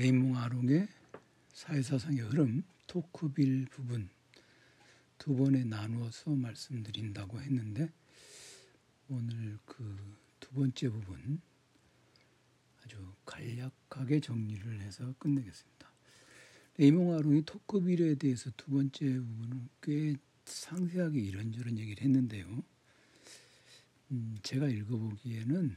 레이몽 아롱의 사회사상의 흐름 토크빌 부분 두 번에 나누어서 말씀드린다고 했는데 오늘 그 두 번째 부분 아주 간략하게 정리를 해서 끝내겠습니다. 레이몽 아롱이 토크빌에 대해서 두 번째 부분은 꽤 상세하게 이런저런 얘기를 했는데요. 음, 제가 읽어보기에는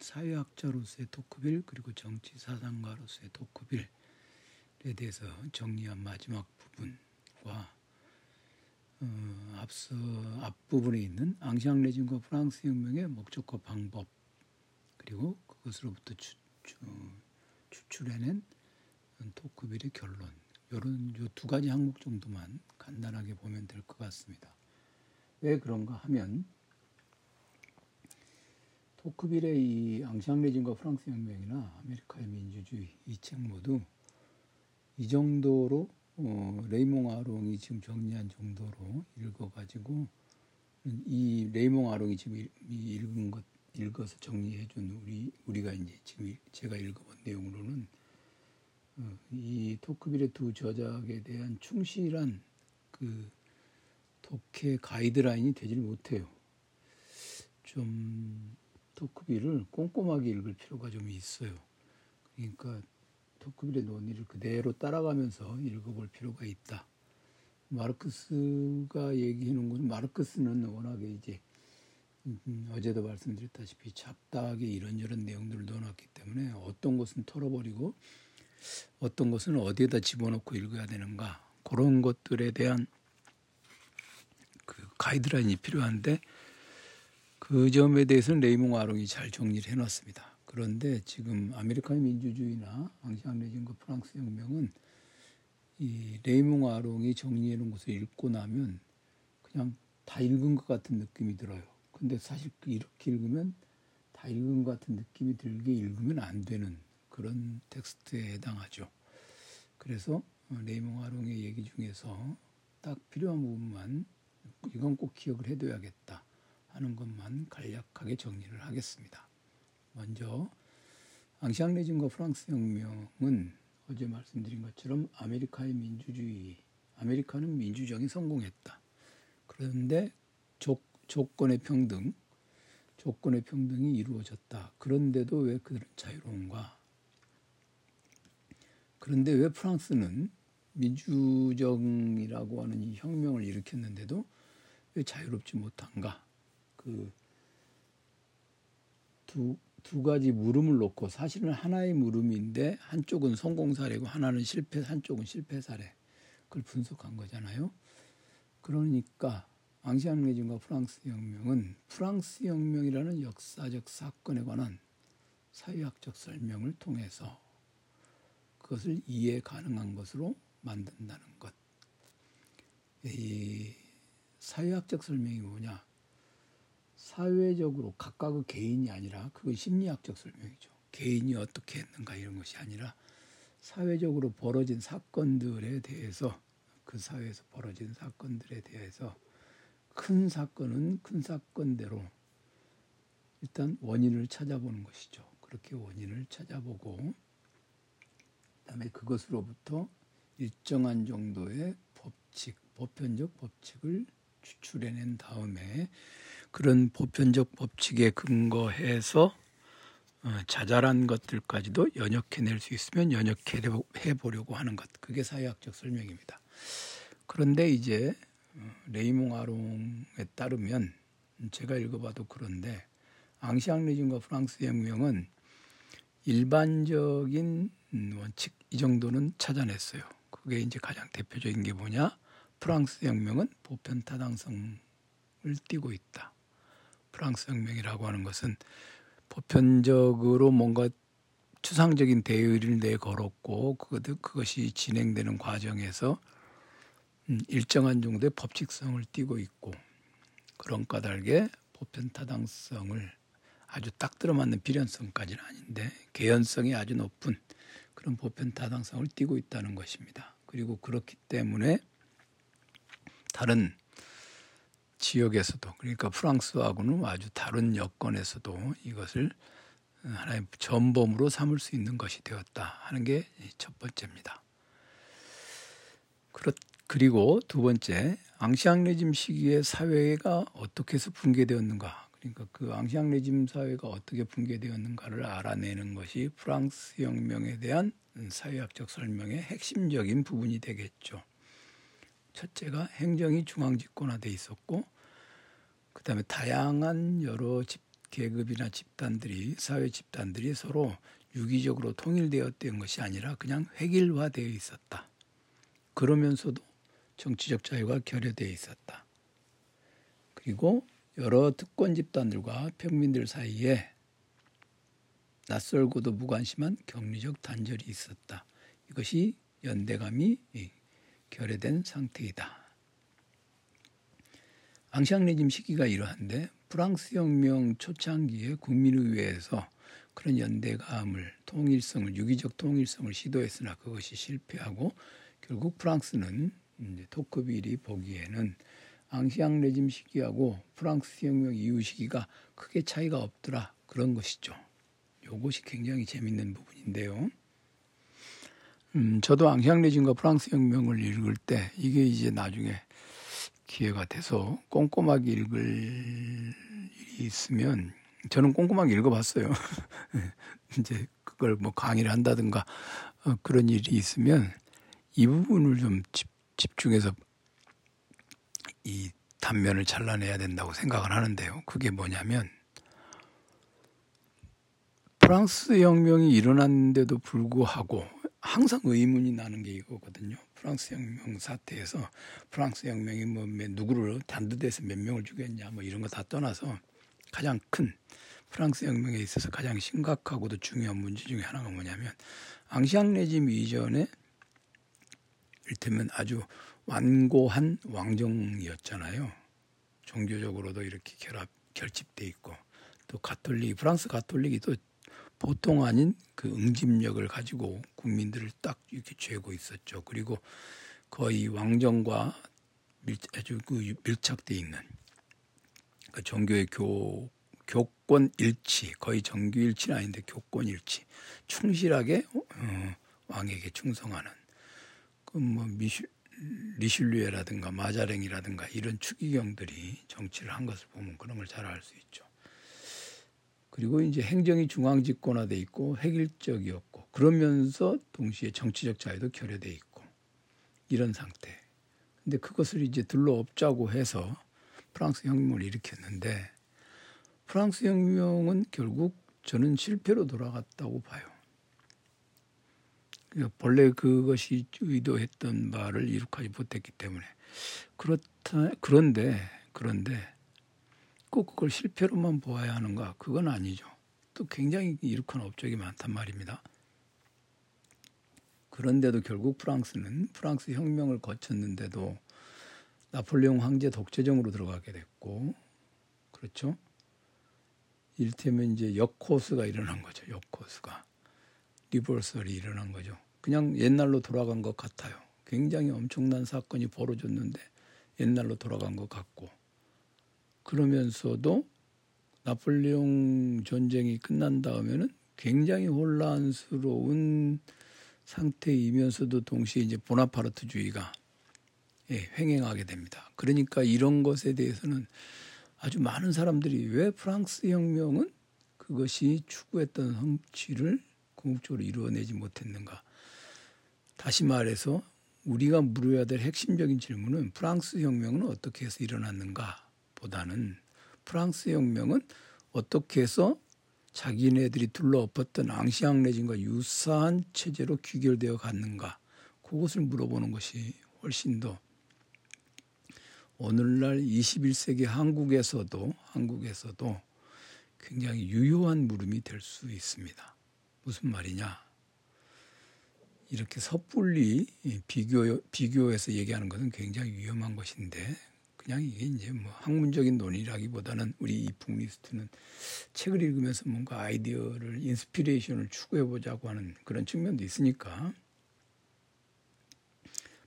사회학자로서의 토크빌 그리고 정치 사상가로서의 토크빌에 대해서 정리한 마지막 부분과 어, 앞서 앞부분에 있는 앙시앙 레진과 프랑스 혁명의 목적과 방법 그리고 그것으로부터 추, 추, 추출해낸 토크빌의 결론 이런 두 가지 항목 정도만 간단하게 보면 될 것 같습니다. 왜 그런가 하면 토크빌의 이 앙시앵 레짐과 프랑스 혁명이나 아메리카의 민주주의 이 책 모두 이 정도로 어, 레이몽 아롱이 지금 정리한 정도로 읽어가지고 이 레이몽 아롱이 지금 일, 읽은 것 읽어서 정리해준 우리 우리가 이제 지금 제가 읽어본 내용으로는 어, 이 토크빌의 두 저작에 대한 충실한 그 독해 가이드라인이 되질 못해요. 좀 토크빌을 꼼꼼하게 읽을 필요가 좀 있어요. 그러니까 토크빌의 논의를 그대로 따라가면서 읽어볼 필요가 있다. 마르크스가 얘기하는 건 마르크스는 워낙에 이제 음, 어제도 말씀드렸다시피 잡다하게 이런저런 내용들을 넣어놨기 때문에 어떤 것은 털어버리고 어떤 것은 어디에다 집어넣고 읽어야 되는가 그런 것들에 대한 그 가이드라인이 필요한데 그 점에 대해서는 레이몽 아롱이 잘 정리를 해놨습니다. 그런데 지금 아메리카의 민주주의나 앙시앵 레짐과 프랑스 혁명은 이 레이몽 아롱이 정리해 놓은 것을 읽고 나면 그냥 다 읽은 것 같은 느낌이 들어요. 근데 사실 이렇게 읽으면 다 읽은 것 같은 느낌이 들게 읽으면 안 되는 그런 텍스트에 해당하죠. 그래서 레이몽 아롱의 얘기 중에서 딱 필요한 부분만 이건 꼭 기억을 해둬야겠다 하는 것만 간략하게 정리를 하겠습니다. 먼저 앙시앵 레짐과 프랑스 혁명은 어제 말씀드린 것처럼 아메리카의 민주주의, 아메리카는 민주정이 성공했다. 그런데 조, 조건의 평등, 조건의 평등이 이루어졌다. 그런데도 왜 그들은 자유로운가? 그런데 왜 프랑스는 민주정이라고 하는 이 혁명을 일으켰는데도 왜 자유롭지 못한가? 그 두, 두 가지 물음을 놓고 사실은 하나의 물음인데 한쪽은 성공 사례고 하나는 실패, 한쪽은 실패 사례. 그걸 분석한 거잖아요. 그러니까 앙시안 레진과 프랑스 혁명은 프랑스 혁명이라는 역사적 사건에 관한 사회학적 설명을 통해서 그것을 이해 가능한 것으로 만든다는 것. 이 사회학적 설명이 뭐냐? 사회적으로 각각의 개인이 아니라 그건 심리학적 설명이죠. 개인이 어떻게 했는가 이런 것이 아니라 사회적으로 벌어진 사건들에 대해서 그 사회에서 벌어진 사건들에 대해서 큰 사건은 큰 사건대로 일단 원인을 찾아보는 것이죠. 그렇게 원인을 찾아보고 그다음에 그것으로부터 일정한 정도의 법칙, 보편적 법칙을 추출해낸 다음에 그런 보편적 법칙에 근거해서 어, 자잘한 것들까지도 연역해낼 수 있으면 연역해 보려고 하는 것. 그게 사회학적 설명입니다. 그런데 이제 어, 레이몽 아롱에 따르면 제가 읽어봐도 그런데 앙시앙 레진과 프랑스 혁명은 일반적인 원칙 이 정도는 찾아냈어요. 그게 이제 가장 대표적인 게 뭐냐? 프랑스 혁명은 보편 타당성을 띠고 있다. 프랑스 혁명이라고 하는 것은 보편적으로 뭔가 추상적인 대의를 내걸었고 그것이 진행되는 과정에서 음, 일정한 정도의 법칙성을 띠고 있고 그런 까닭에 보편 타당성을 아주 딱 들어맞는 필연성까지는 아닌데 개연성이 아주 높은 그런 보편 타당성을 띠고 있다는 것입니다. 그리고 그렇기 때문에 다른 지역에서도 그러니까 프랑스하고는 아주 다른 여건에서도 이것을 하나의 전범으로 삼을 수 있는 것이 되었다 하는 게 첫 번째입니다. 그리고 두 번째, 앙시앙 레짐 시기에 사회가 어떻게 해서 붕괴되었는가? 그러니까 그 앙시앙 레짐 사회가 어떻게 붕괴되었는가를 알아내는 것이 프랑스 혁명에 대한 사회학적 설명의 핵심적인 부분이 되겠죠. 첫째가 행정이 중앙 집권화돼 있었고 그다음에 다양한 여러 집 계급이나 집단들이 사회 집단들이 서로 유기적으로 통일되었던 것이 아니라 그냥 획일화되어 있었다. 그러면서도 정치적 자유가 결여되어 있었다. 그리고 여러 특권 집단들과 평민들 사이에 낯설고도 무관심한 격리적 단절이 있었다. 이것이 연대감이 결여된 상태이다. 앙샹 레짐 시기가 이러한데 프랑스 혁명 초창기에 국민의회에서 그런 연대감을 통일성을 유기적 통일성을 시도했으나 그것이 실패하고 결국 프랑스는 토크빌이 보기에는 앙시앙 레짐 시기하고 프랑스 혁명 이후 시기가 크게 차이가 없더라 그런 것이죠. 요것이 굉장히 재밌는 부분인데요. 음, 저도 앙시앙 레짐과 프랑스 혁명을 읽을 때 이게 이제 나중에 기회가 돼서 꼼꼼하게 읽을 일이 있으면 저는 꼼꼼하게 읽어봤어요. 이제 그걸 뭐 강의를 한다든가 어, 그런 일이 있으면 이 부분을 좀 집, 집중해서 이 단면을 잘라내야 된다고 생각을 하는데요. 그게 뭐냐면 프랑스 혁명이 일어났는데도 불구하고 항상 의문이 나는 게 이거거든요. 프랑스 혁명 사태에서 프랑스 혁명이 뭐 누구를 단두대에서 몇 명을 죽였냐 뭐 이런 거 다 떠나서 가장 큰 프랑스 혁명에 있어서 가장 심각하고도 중요한 문제 중에 하나가 뭐냐면 앙시앙 레짐 이전에 일테면 아주 완고한 왕정이었잖아요. 종교적으로도 이렇게 결합 결집돼 있고 또 가톨릭 프랑스 가톨릭이 또 보통 아닌 그 응집력을 가지고 국민들을 딱 이렇게 죄고 있었죠. 그리고 거의 왕정과 밀, 아주 그 밀착돼 있는 그 종교의 교 교권 일치 거의 정규 일치는 아닌데 교권 일치 충실하게 어, 왕에게 충성하는 그뭐 리슐리에라든가 마자랭이라든가 이런 추기경들이 정치를 한 것을 보면 그런 걸 잘 알 수 있죠. 그리고 이제 행정이 중앙 집권화돼 있고 획일적이었고 그러면서 동시에 정치적 자유도 결여돼 있고 이런 상태. 근데 그것을 이제 둘러엎자고 해서 프랑스 혁명을 일으켰는데 프랑스 혁명은 결국 저는 실패로 돌아갔다고 봐요. 그러니까 본래 그것이 의도했던 바를 이룩하지 못했기 때문에 그렇다 그런데 그런데 꼭 그걸 실패로만 보아야 하는가? 그건 아니죠. 또 굉장히 이룩한 업적이 많단 말입니다. 그런데도 결국 프랑스는 프랑스 혁명을 거쳤는데도 나폴레옹 황제 독재정으로 들어가게 됐고, 그렇죠? 이를테면 이제 역코스가 일어난 거죠. 역코스가 리버설이 일어난 거죠. 그냥 옛날로 돌아간 것 같아요. 굉장히 엄청난 사건이 벌어졌는데 옛날로 돌아간 것 같고 그러면서도 나폴레옹 전쟁이 끝난 다음에는 굉장히 혼란스러운 상태이면서도 동시에 이제 보나파르트주의가 예, 횡행하게 됩니다. 그러니까 이런 것에 대해서는 아주 많은 사람들이 왜 프랑스 혁명은 그것이 추구했던 성취를 궁극적으로 이루어내지 못했는가? 다시 말해서 우리가 물어야 될 핵심적인 질문은 프랑스 혁명은 어떻게 해서 일어났는가? 보다는 프랑스 혁명은 어떻게 해서 자기네들이 둘러엎었던 앙시앙 레진과 유사한 체제로 귀결되어 갔는가 그것을 물어보는 것이 훨씬 더 오늘날 21세기 한국에서도 한국에서도 굉장히 유효한 물음이 될 수 있습니다. 무슨 말이냐? 이렇게 섣불리 비교 비교해서 얘기하는 것은 굉장히 위험한 것인데 그냥 이게 이제 뭐 학문적인 논의라기보다는 우리 이 book list는 책을 읽으면서 뭔가 아이디어를 inspiration을 추구해 보자고 하는 그런 측면도 있으니까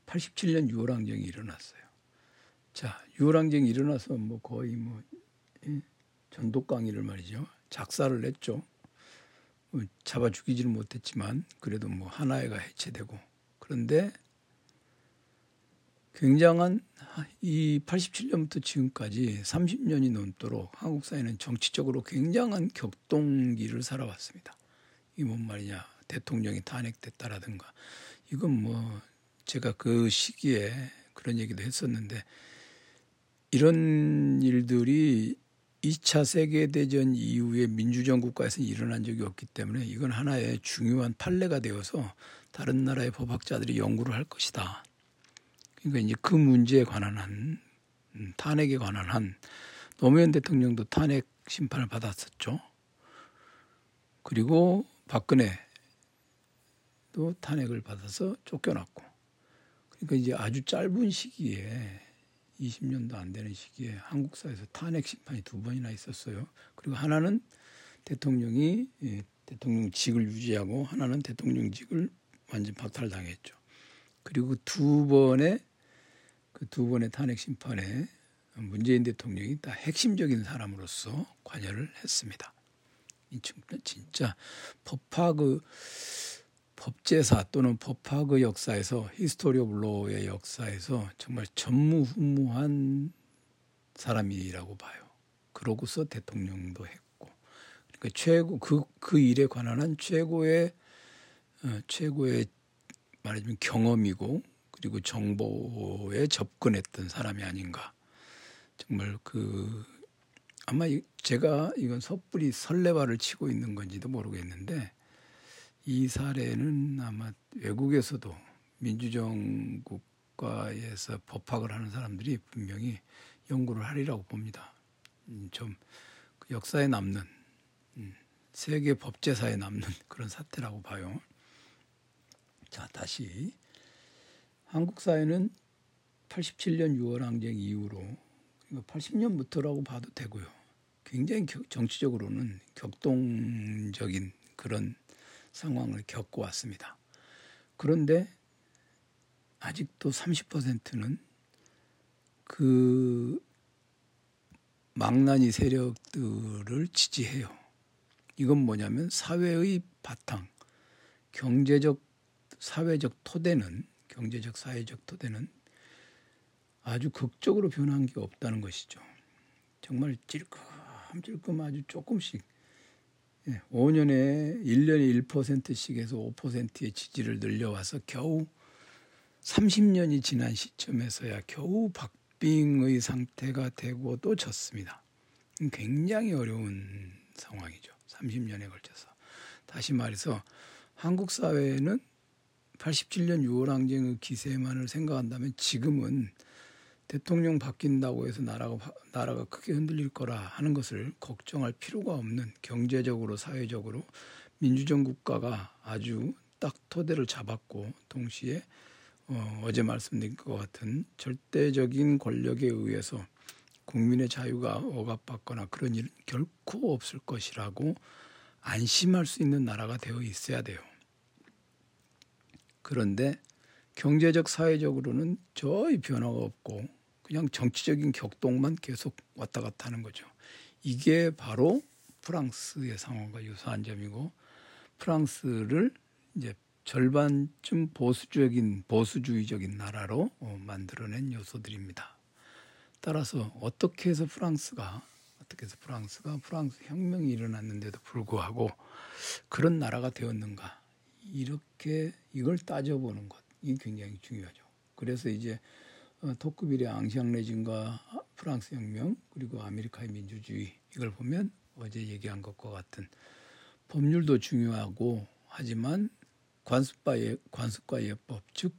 87년 6월 항쟁이 일어났어요. 자, 6월 항쟁이 일어나서 뭐 거의 뭐 전독 강의를 말이죠. 작사를 냈죠. 잡아 죽이지는 못했지만 그래도 뭐 하나회가 해체되고 그런데 굉장한 이 87년부터 지금까지 30년이 넘도록 한국 사회는 정치적으로 굉장한 격동기를 살아왔습니다. 이게 뭔 말이냐? 대통령이 탄핵됐다라든가 이건 뭐 제가 그 시기에 그런 얘기도 했었는데 이런 일들이 2차 세계대전 이후에 민주정 국가에서 일어난 적이 없기 때문에 이건 하나의 중요한 판례가 되어서 다른 나라의 법학자들이 연구를 할 것이다. 그러니까 이제 그 문제에 관한 한 음, 탄핵에 관한 한 노무현 대통령도 탄핵 심판을 받았었죠. 그리고 박근혜도 탄핵을 받아서 쫓겨났고 그러니까 이제 아주 짧은 시기에 20년도 안 되는 시기에 한국 사회에서 탄핵 심판이 두 번이나 있었어요. 그리고 하나는 대통령이 예, 대통령직을 유지하고 하나는 대통령직을 완전 박탈당했죠. 그리고 두 번의 그 두 번의 탄핵 심판에 문재인 대통령이 다 핵심적인 사람으로서 관여를 했습니다. 이 진짜 법화 그 법제사 또는 법학의 역사에서 history of law의 역사에서 정말 전무후무한 사람이라고 봐요. 그러고서 대통령도 했고, 그러니까 최고 그그 그 일에 관한 한 최고의 어, 최고의 말하자면 경험이고 그리고 정보에 접근했던 사람이 아닌가. 정말 그 아마 제가 이건 섣불리 설레발을 치고 있는 건지도 모르겠는데 이 사례는 아마 외국에서도 민주정 국가에서 법학을 하는 사람들이 분명히 연구를 하리라고 봅니다. 음, 좀그 역사에 남는 음, 세계 법제사에 남는 그런 사태라고 봐요. 자 다시 한국 사회는 87년 6월 항쟁 이후로 80년부터라고 봐도 되고요. 굉장히 정치적으로는 격동적인 그런 상황을 겪고 왔습니다. 그런데 아직도 30%는 그 망나니 세력들을 지지해요. 이건 뭐냐면 사회의 바탕, 경제적, 사회적 토대는, 경제적, 사회적 토대는 아주 극적으로 변한 게 없다는 것이죠. 정말 찔끔찔끔 아주 조금씩 5년에 1년에 1%씩 해서 5%의 지지를 늘려와서 겨우 30년이 지난 시점에서야 겨우 박빙의 상태가 되고 또 졌습니다. 굉장히 어려운 상황이죠. 30년에 걸쳐서. 다시 말해서 한국 사회는 87년 6월 항쟁의 기세만을 생각한다면 지금은 대통령 바뀐다고 해서 나라가 나라가 크게 흔들릴 거라 하는 것을 걱정할 필요가 없는 경제적으로 사회적으로 민주정 국가가 아주 딱 토대를 잡았고 동시에 어, 어제 말씀드린 것 같은 절대적인 권력에 의해서 국민의 자유가 억압받거나 그런 일은 결코 없을 것이라고 안심할 수 있는 나라가 되어 있어야 돼요. 그런데 경제적 사회적으로는 저희 변화가 없고 그냥 정치적인 격동만 계속 왔다 갔다 하는 거죠. 이게 바로 프랑스의 상황과 유사한 점이고 프랑스를 이제 절반쯤 보수적인 보수주의적인 나라로 어, 만들어낸 요소들입니다. 따라서 어떻게 해서 프랑스가 어떻게 해서 프랑스가 프랑스 혁명이 일어났는데도 불구하고 그런 나라가 되었는가 이렇게 이걸 따져보는 것 이 굉장히 중요하죠. 그래서 이제 어, 토크빌의 앙샹레진과 프랑스 혁명 그리고 아메리카의 민주주의 이걸 보면 어제 얘기한 것과 같은 법률도 중요하고 하지만 관습과의 관습과 예법 즉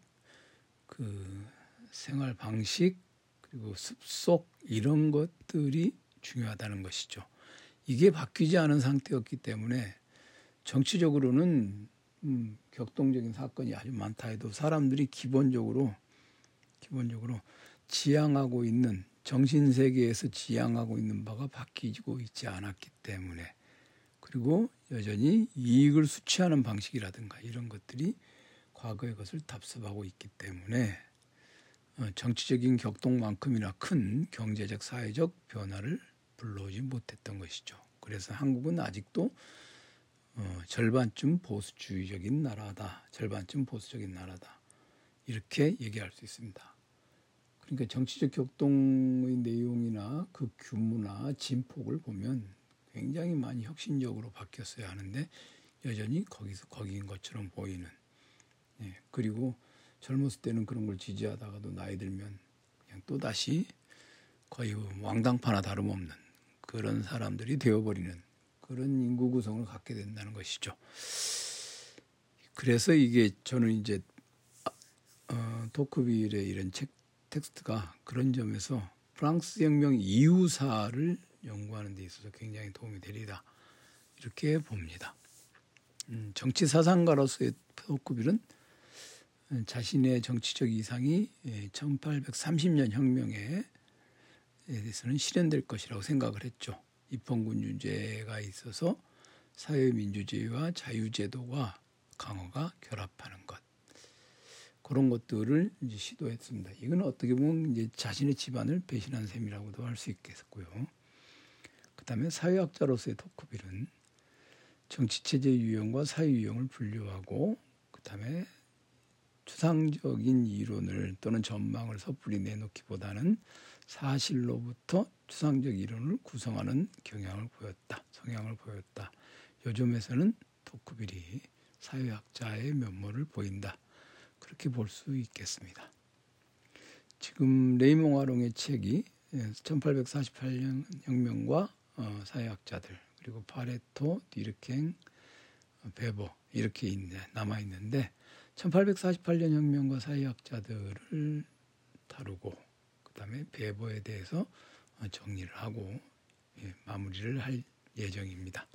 그 생활 방식 그리고 습속 이런 것들이 중요하다는 것이죠. 이게 바뀌지 않은 상태였기 때문에 정치적으로는 음, 격동적인 사건이 아주 많다 해도 사람들이 기본적으로 기본적으로 지향하고 있는 정신 세계에서 지향하고 있는 바가 바뀌고 있지 않았기 때문에 그리고 여전히 이익을 수취하는 방식이라든가 이런 것들이 과거의 것을 답습하고 있기 때문에 어, 정치적인 격동만큼이나 큰 경제적 사회적 변화를 불러오지 못했던 것이죠. 그래서 한국은 아직도 어, 절반쯤 보수주의적인 나라다. 절반쯤 보수적인 나라다. 이렇게 얘기할 수 있습니다. 그러니까 정치적 격동의 내용이나 그 규모나 진폭을 보면 굉장히 많이 혁신적으로 바뀌었어야 하는데 여전히 거기서 거기인 것처럼 보이는. 예, 그리고 젊었을 때는 그런 걸 지지하다가도 나이 들면 그냥 또 다시 거의 왕당파나 다름없는 그런 사람들이 되어버리는 그런 인구 구성을 갖게 된다는 것이죠. 그래서 이게 저는 이제 어, 토크빌의 이런 책 텍스트가 그런 점에서 프랑스 혁명 이후사를 연구하는 데 있어서 굉장히 도움이 되리다 이렇게 봅니다. 음, 정치 사상가로서의 토크빌은 자신의 정치적 이상이 1830년 예, 혁명에 대해서는 실현될 것이라고 생각을 했죠. 입헌군주제가 있어서 사회민주주의와 자유제도와 강화가 결합하는 것. 그런 것들을 이제 시도했습니다. 이건 어떻게 보면 이제 자신의 집안을 배신한 셈이라고도 할 수 있겠고요. 그 다음에 사회학자로서의 토크빌은 정치체제 유형과 사회 유형을 분류하고 그 다음에 추상적인 이론을 또는 전망을 섣불리 내놓기보다는 사실로부터 추상적 이론을 구성하는 경향을 보였다. 성향을 보였다. 요즘에서는 토크빌이 사회학자의 면모를 보인다. 그렇게 볼 수 있겠습니다. 지금 레이몽 아롱의 책이 1848년 혁명과 어, 사회학자들 그리고 파레토, 디르캥, 베버 이렇게 남아 있는데 1848년 혁명과 사회학자들을 다루고 그다음에 배보에 대해서 어, 정리를 하고 예, 마무리를 할 예정입니다.